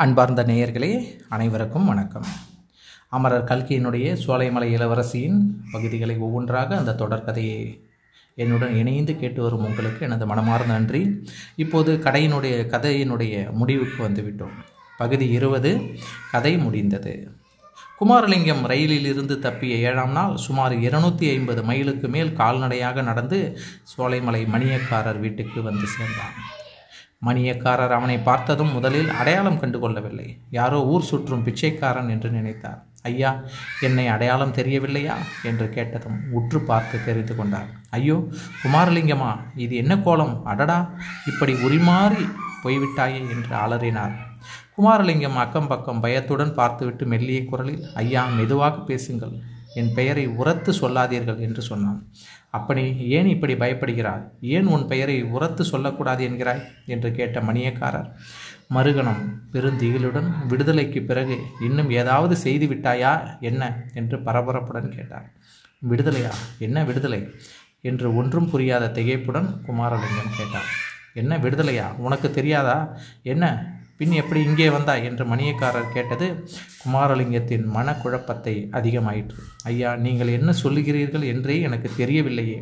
அன்பார்ந்த நேயர்களே அனைவருக்கும் வணக்கம். அமரர் கல்கியினுடைய சோலைமலை இளவரசியின் பகுதிகளை ஒவ்வொன்றாக அந்த தொடர்கதையை என்னுடன் இணைந்து கேட்டு வரும் உங்களுக்கு எனது மனமார்ந்த நன்றி. இப்போது கடையினுடைய கதையினுடைய முடிவுக்கு வந்துவிட்டோம். பகுதி இருபது கதை முடிந்தது. குமாரலிங்கம் ரயிலில் இருந்து தப்பிய ஏழாம் நாள் சுமார் இருநூத்தி ஐம்பது மைலுக்கு மேல் கால்நடையாக நடந்து சோலைமலை மணியக்காரர் வீட்டுக்கு வந்து சேர்ந்தான். மணியக்காரர் அவனை பார்த்ததும் முதலில் அடையாளம் கண்டு கொள்ளவில்லை யாரோ ஊர் சுற்றும் பிச்சைக்காரன் என்று நினைத்தார். ஐயா என்னை அடையாளம் தெரியவில்லையா? என்று கேட்டதும் உற்று பார்த்து தெரிந்து கொண்டார். ஐயோ குமாரலிங்கமா இது என்ன கோலம்? அடடா இப்படி உரிமாறி போய்விட்டாயே என்று அலறினார். குமாரலிங்கம் அக்கம் பக்கம் பயத்துடன் பார்த்துவிட்டு மெல்லிய குரலில் ஐயா மெதுவாக பேசுங்கள். என் பெயரை உரத்து சொல்லாதீர்கள் என்று சொன்னான். அப்படி ஏன் இப்படி பயப்படுகிறாய்? ஏன் உன் பெயரை உரத்து சொல்லக்கூடாது என்கிறாய்? என்று கேட்ட மணியக்காரர் மறுகணம் பெருந்திகிலுடன் விடுதலைக்கு பிறகு இன்னும் ஏதாவது செய்து விட்டாயா? என்ன? என்று பரபரப்புடன் கேட்டார். விடுதலையா? என்ன விடுதலை? என்று ஒன்றும் புரியாத திகைப்புடன் குமாரலிங்கம் கேட்டார். என்ன விடுதலையா? உனக்கு தெரியாதா? என்ன? பின் எப்படி இங்கே வந்தாய் என்று மணியக்காரர் கேட்டது குமாரலிங்கத்தின் மனக்குழப்பத்தை அதிகமாயிற்று. ஐயா நீங்கள் என்ன சொல்லுகிறீர்கள் என்றே எனக்கு தெரியவில்லையே.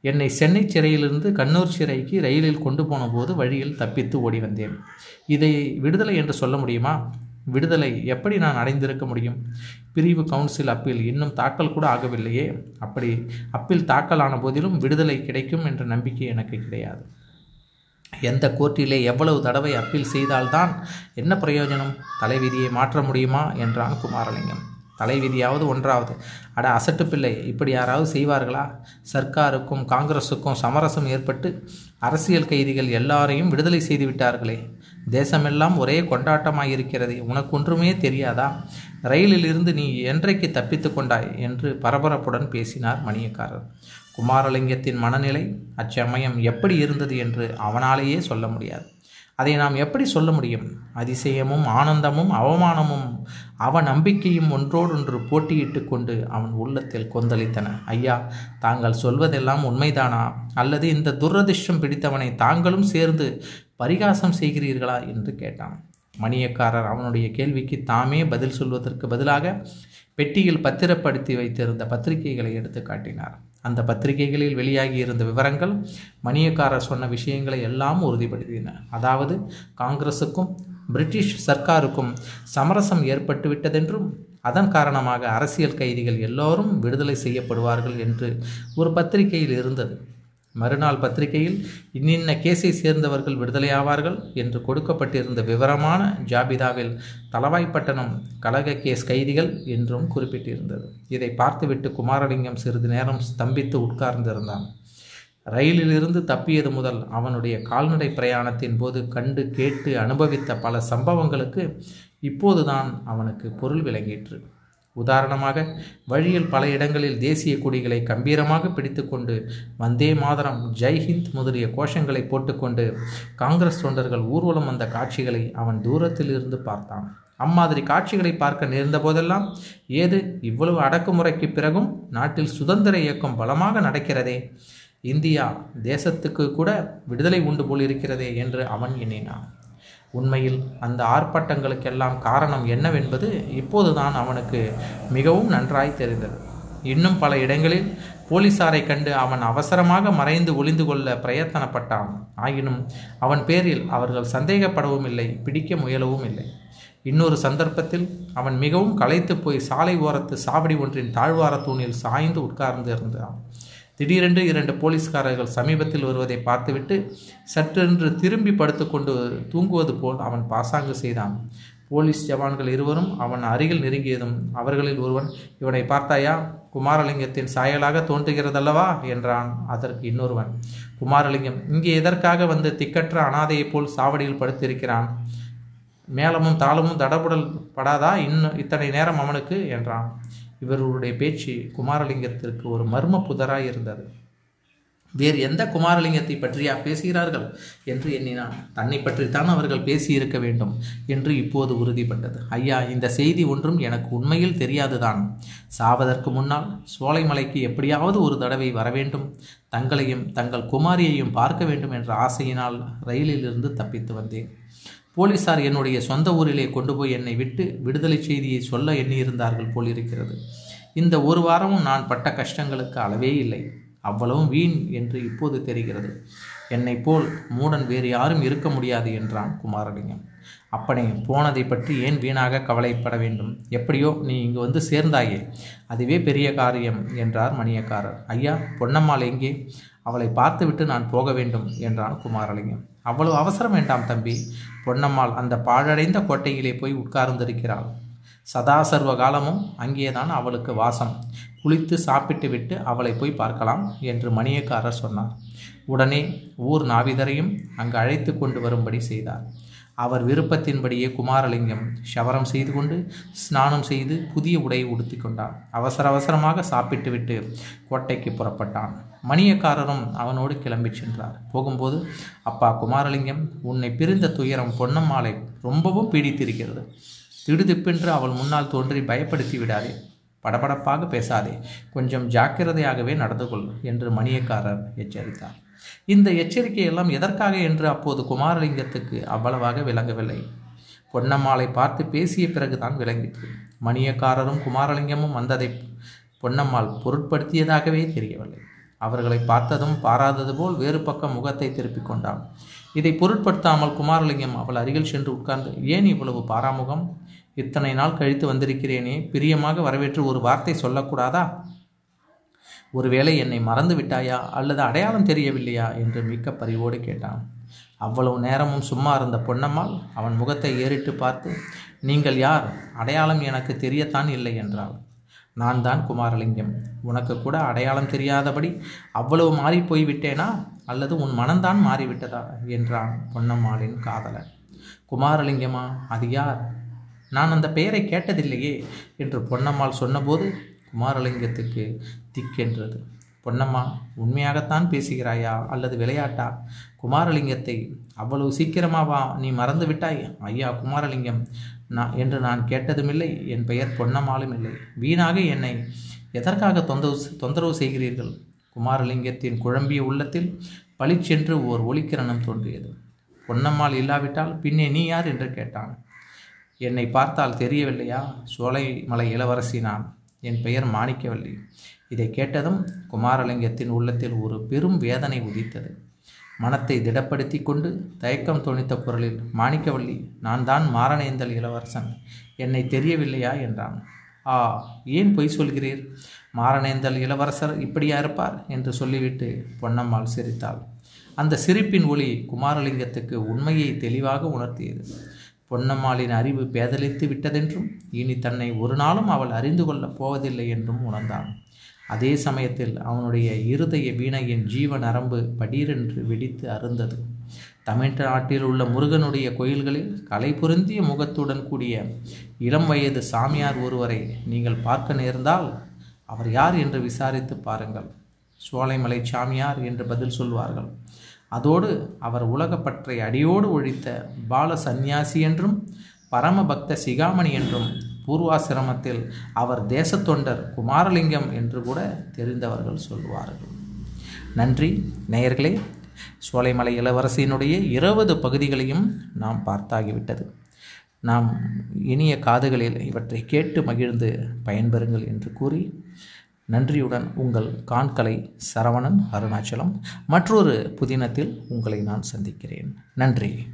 என்னை சென்னை சிறையிலிருந்து கண்ணூர் சிறைக்கு ரயிலில் கொண்டு போன போது வழியில் தப்பித்து ஓடி வந்தேன். இதை விடுதலை என்று சொல்ல முடியுமா? விடுதலை எப்படி நான் அடைந்திருக்க முடியும்? பிரிவு கவுன்சில் அப்பீல் இன்னும் தாக்கல் கூட ஆகவில்லையே. அப்படி அப்பீல் தாக்கல் ஆன போதிலும் விடுதலை கிடைக்கும் என்ற நம்பிக்கை எனக்கு கிடையாது. எந்த கோர்ட்டிலே எவ்வளவு தடவை அப்பீல் செய்தால்தான் என்ன பிரயோஜனம்? தலைவிதியை மாற்ற முடியுமா? என்றான் குமாரலிங்கம். தலைவிதியாவது ஒன்றாவது. அட அசட்டு பிள்ளை இப்படி யாராவது செய்வார்களா? சர்க்காருக்கும் காங்கிரஸுக்கும் சமரசம் ஏற்பட்டு அரசியல் கைதிகள் எல்லாரையும் விடுதலை செய்து விட்டார்களே. தேசமெல்லாம் ஒரே கொண்டாட்டமாயிருக்கிறது. உனக்கு ஒன்றுமே தெரியாதா? ரயிலில் இருந்து நீ என்றைக்கு தப்பித்து கொண்டாய்? என்று பரபரப்புடன் பேசினார் மணியக்காரர். குமாரலிங்கத்தின் மனநிலை அச்சமயம் எப்படி இருந்தது என்று அவனாலேயே சொல்ல முடியாது. அதை நாம் எப்படி சொல்ல முடியும்? அதிசயமும் ஆனந்தமும் அவமானமும் அவ நம்பிக்கையும் ஒன்றோடொன்று போட்டியிட்டு கொண்டு அவன் உள்ளத்தில் கொந்தளித்தன. ஐயா தாங்கள் சொல்வதெல்லாம் உண்மைதானா? அல்லது இந்த துரதிர்ஷ்டம் பிடித்தவனை தாங்களும் சேர்ந்து பரிகாசம் செய்கிறீர்களா? என்று கேட்டான். மணியக்காரர் அவனுடைய கேள்விக்கு தாமே பதில் சொல்வதற்கு பதிலாக பெட்டியில் பத்திரப்படுத்தி வைத்திருந்த பத்திரிகைகளை எடுத்து காட்டினார். அந்த பத்திரிகைகளில் வெளியாகி இருந்த விவரங்கள் மணியக்காரர் சொன்ன விஷயங்களை எல்லாம் உறுதிப்படுத்தின. அதாவது காங்கிரஸுக்கும் பிரிட்டிஷ் சர்க்காருக்கும் சமரசம் ஏற்பட்டுவிட்டதென்றும் அதன் காரணமாக அரசியல் கைதிகள் எல்லோரும் விடுதலை செய்யப்படுவார்கள் என்று ஒரு பத்திரிகையில் இருந்தது. மறுநாள் பத்திரிகையில் இன்னின்ன கேஸை சேர்ந்தவர்கள் விடுதலையாவார்கள் என்று கொடுக்கப்பட்டிருந்த விவரமான ஜாபிதாவில் தலவாய்ப்பட்டணம் கழக கேஸ் கைதிகள் என்றும் குறிப்பிட்டிருந்தது. இதை பார்த்துவிட்டு குமாரலிங்கம் சிறிது நேரம் ஸ்தம்பித்து உட்கார்ந்திருந்தான். ரயிலிலிருந்து தப்பியது முதல் அவனுடைய கால்நடை பிரயாணத்தின் போது கண்டு கேட்டு அனுபவித்த பல சம்பவங்களுக்கு இப்போதுதான் அவனுக்கு பொருள் விளங்கிற்று. உதாரணமாக வழியில் பல இடங்களில் தேசிய கொடிகளை கம்பீரமாக பிடித்துக்கொண்டு வந்தே மாதரம் ஜெய்ஹிந்த் முதலிய கோஷங்களை போட்டுக்கொண்டு காங்கிரஸ் தொண்டர்கள் ஊர்வலம் வந்த காட்சிகளை அவன் தூரத்தில் இருந்து பார்த்தான். அம்மாதிரி காட்சிகளை பார்க்க நேர்ந்த போதெல்லாம் ஏது இவ்வளவு அடக்குமுறைக்கு பிறகும் நாட்டில் சுதந்திர இயக்கம் பலமாக நடக்கிறதே. இந்தியா தேசத்துக்கு கூட விடுதலை உண்டு போல் இருக்கிறதே என்று அவன் எண்ணினான். உண்மையில் அந்த ஆர்ப்பாட்டங்களுக்கெல்லாம் காரணம் என்னவென்பது இப்போதுதான் அவனுக்கு மிகவும் நன்றாய் தெரிந்தது. இன்னும் பல இடங்களில் போலீசாரை கண்டு அவன் அவசரமாக மறைந்து ஒளிந்து கொள்ள பிரயத்தனப்பட்டான். ஆயினும் அவன் பேரில் அவர்கள் சந்தேகப்படவும் இல்லை பிடிக்க முயலவும் இல்லை இன்னொரு சந்தர்ப்பத்தில் அவன் மிகவும் களைத்து போய் சாலை ஓரத்து சாவடி ஒன்றின் தாழ்வார தூணில் சாய்ந்து உட்கார்ந்து இருந்தான் திடீரென்று இரண்டு போலீஸ்காரர்கள் சமீபத்தில் வருவதை பார்த்துவிட்டு சற்றென்று திரும்பி படுத்துக்கொண்டு தூங்குவது போல் அவன் பாசாங்கு செய்தான். போலீஸ் ஜவான்கள் இருவரும் அவன் அருகில் நெருங்கியதும் அவர்களில் ஒருவன் இவனை பார்த்தாயா? குமாரலிங்கத்தின் சாயலாக தோன்றுகிறதல்லவா? என்றான் அதற்கு இன்னொருவன். குமாரலிங்கம் இங்கே எதற்காக வந்து திக்கற்ற அனாதையைப் போல் சாவடியில் படுத்திருக்கிறான்? மேளமும் தாளமும் தடபுடல் படாதா? இன்னும் இத்தனை நேரம் அவனுக்கு? என்றான். இவர்களுடைய பேச்சு குமாரலிங்கத்திற்கு ஒரு மர்ம புதராய் இருந்தது. வேறு எந்த குமாரலிங்கத்தை பற்றியா பேசுகிறார்கள் என்று எண்ணினான். தன்னை பற்றித்தான் அவர்கள் பேசியிருக்க வேண்டும் என்று இப்போது உறுதிப்பட்டது ஐயா இந்த செய்தி ஒன்றும் எனக்கு உண்மையில் தெரியாதுதான். சாவதற்கு முன்னால் சோலைமலைக்கு எப்படியாவது ஒரு தடவை வரவேண்டும் தங்களையும் தங்கள் குமாரியையும் பார்க்க வேண்டும் என்ற ஆசையினால் ரயிலிலிருந்து தப்பித்து வந்தேன். போலீசார் என்னுடைய சொந்த ஊரிலே கொண்டு போய் என்னை விட்டு விடுதலை செய்தியை சொல்ல எண்ணியிருந்தார்கள் போலிருக்கிறது. இந்த ஒரு வாரமும் நான் பட்ட கஷ்டங்களுக்கு அளவே இல்லை. அவ்வளவும் வீண் என்று இப்போது தெரிகிறது. என்னை போல் மூடன் வேறு யாரும் இருக்க முடியாது என்றான் குமாரலிங்கம். அப்பனே போனதை பற்றி ஏன் வீணாக கவலைப்பட வேண்டும்? எப்படியோ நீ இங்கு வந்து சேர்ந்தாயே. அதுவே பெரிய காரியம் என்றார் மணியக்காரர். ஐயா பொன்னம்மாள் எங்கே? அவளை பார்த்துவிட்டு நான் போக வேண்டும் என்றான் குமாரலிங்கம். அவ்வளவு அவசரம் வேண்டாம் தம்பி. பொன்னம்மாள் அந்த பாழடைந்த கோட்டையிலே போய் உட்கார்ந்திருக்கிறாள். சதா சர்வ காலமும் அங்கேதான் அவளுக்கு வாசம். குளித்து சாப்பிட்டு விட்டு அவளை போய் பார்க்கலாம் என்று மணியக்காரர் சொன்னார். உடனே ஊர் நாவிதரையும் அங்கு அழைத்து கொண்டு வரும்படி செய்தார். அவர் விருப்பத்தின்படியே குமாரலிங்கம் ஷவரம் செய்து கொண்டு ஸ்நானம் செய்து புதிய உடையை உடுத்தி கொண்டான் அவசர அவசரமாக சாப்பிட்டுவிட்டு கோட்டைக்கு புறப்பட்டான். மணியக்காரரும் அவனோடு கிளம்பிச் சென்றார். போகும்போது அப்பா குமாரலிங்கம் உன்னை பிரிந்த துயரம் பொன்னம்மாளை ரொம்பவும் பீடித்திருக்கிறது. திடுதிப்பென்று அவள் முன்னால் தோன்றி பயப்படுத்தி விடாதே. படபடப்பாக பேசாதே. கொஞ்சம் ஜாக்கிரதையாகவே நடந்து கொள் என்று மணியக்காரர் எச்சரித்தார். இந்த எச்சரிக்கையெல்லாம் எதற்காக என்று அப்போது குமாரலிங்கத்துக்கு அவ்வளவாக விளங்கவில்லை. பொன்னம்மாளை பார்த்து பேசிய பிறகுதான் விளங்கிற்று. மணியக்காரரும் குமாரலிங்கமும் வந்ததை பொன்னம்மாள் பொருட்படுத்தியதாகவே தெரியவில்லை. அவர்களை பார்த்ததும் பாராதது போல் வேறு பக்கம் முகத்தை திருப்பிக் கொண்டான். இதை பொருட்படுத்தாமல் குமாரலிங்கம் அவள் அருகில் சென்று உட்கார்ந்து ஏன் இவ்வளவு பாராமுகம்? இத்தனை நாள் கழித்து வந்திருக்கிறேனே பிரியமாக வரவேற்று ஒரு வார்த்தை சொல்லக்கூடாதா? ஒருவேளை என்னை மறந்து விட்டாயா அல்லது அடையாளம் தெரியவில்லையா? என்று மிக்க பரிவோடு கேட்டான். அவ்வளவு நேரமும் சும்மா இருந்த பொன்னம்மாள் அவன் முகத்தை ஏறிட்டு பார்த்து நீங்கள் யார்? அடையாளம் எனக்கு தெரியத்தான் இல்லை என்றாள். நான் தான் குமாரலிங்கம். உனக்கு கூட அடையாளம் தெரியாதபடி அவ்வளவு மாறி போய்விட்டேனா? அல்லது உன் மனம்தான் மாறிவிட்டதா? என்றான் பொன்னம்மாளின் காதலன் குமாரலிங்கமா அது யார்? நான் அந்த பெயரை கேட்டதில்லையே என்று பொன்னம்மாள் சொன்னபோது குமாரலிங்கத்துக்கு திக்கென்றது. பொன்னம்மா உண்மையாகத்தான் பேசுகிறாயா? அல்லது விளையாட்டா? குமாரலிங்கத்தை அவ்வளவு சீக்கிரமாவா நீ மறந்து விட்டாய்? ஐயா குமாரலிங்கம் நான் என்று நான் கேட்டதுமில்லை. என் பெயர் பொன்னம்மாலும் இல்லை. வீணாக என்னை எதற்காக தொந்தரவு தொந்தரவு செய்கிறீர்கள்? குமாரலிங்கத்தின் குழம்பிய உள்ளத்தில் பளிச்சென்று ஓர் ஒளிக்கிரணம் தோன்றியது. பொன்னம்மாள் இல்லாவிட்டால் பின்னே நீ யார்? என்று கேட்டான். என்னை பார்த்தால் தெரியவில்லையா? சோலைமலை இளவரசி நான் என் பெயர் மாணிக்கவல்லி இதை கேட்டதும் குமாரலிங்கத்தின் உள்ளத்தில் ஒரு பெரும் வேதனை உதித்தது. மனத்தை திடப்படுத்தி கொண்டு தயக்கம் துணித்த குரலில் மாணிக்கவல்லி நான் தான் மாரணேந்தல் இளவரசன். என்னை தெரியவில்லையா? என்றான். ஆ ஏன் பொய் சொல்கிறீர்? மாரணேந்தல் இளவரசர் இப்படியா இருப்பார்? என்று சொல்லிவிட்டு பொன்னம்மாள் சிரித்தாள். அந்த சிரிப்பின் ஒளி குமாரலிங்கத்துக்கு உண்மையை தெளிவாக உணர்த்தியது. பொன்னம்மாளின் அறிவு பேதலித்து விட்டதென்றும் இனி தன்னை ஒரு நாளும் அவள் அறிந்து கொள்ளப் போவதில்லை என்றும் உணர்ந்தான். அதே சமயத்தில் அவனுடைய இருதய வீணையின் ஜீவ நரம்பு படீரென்று வெடித்து அருந்தது. தமிழ்நாட்டில் உள்ள முருகனுடைய கோயில்களில் கலை பொருந்திய முகத்துடன் கூடிய இளம் வயது சாமியார் ஒருவரை நீங்கள் பார்க்க நேர்ந்தால் அவர் யார் என்று விசாரித்து பாருங்கள். சோலைமலை சாமியார் என்று பதில் சொல்வார்கள். அதோடு அவர் உலகப்பற்றை அடியோடு ஒழித்த பால சந்நியாசி என்றும் பரமபக்த சிகாமணி என்றும் பூர்வாசிரமத்தில் அவர் தேசத்தொண்டர் குமாரலிங்கம் என்று கூட தெரிந்தவர்கள் சொல்வார்கள். நன்றி நேயர்களே. சோலைமலை இளவரசியினுடைய இருபது பகுதிகளையும் நாம் பார்த்தாகிவிட்டது. நாம் இனிய காதுகளில் இவற்றை கேட்டு மகிழ்ந்து பயன்பெறுங்கள் என்று கூறி நன்றியுடன் உங்கள் காண்கலை சரவணன் அருணாச்சலம். மற்றொரு புதினத்தில் உங்களை நான் சந்திக்கிறேன். நன்றி.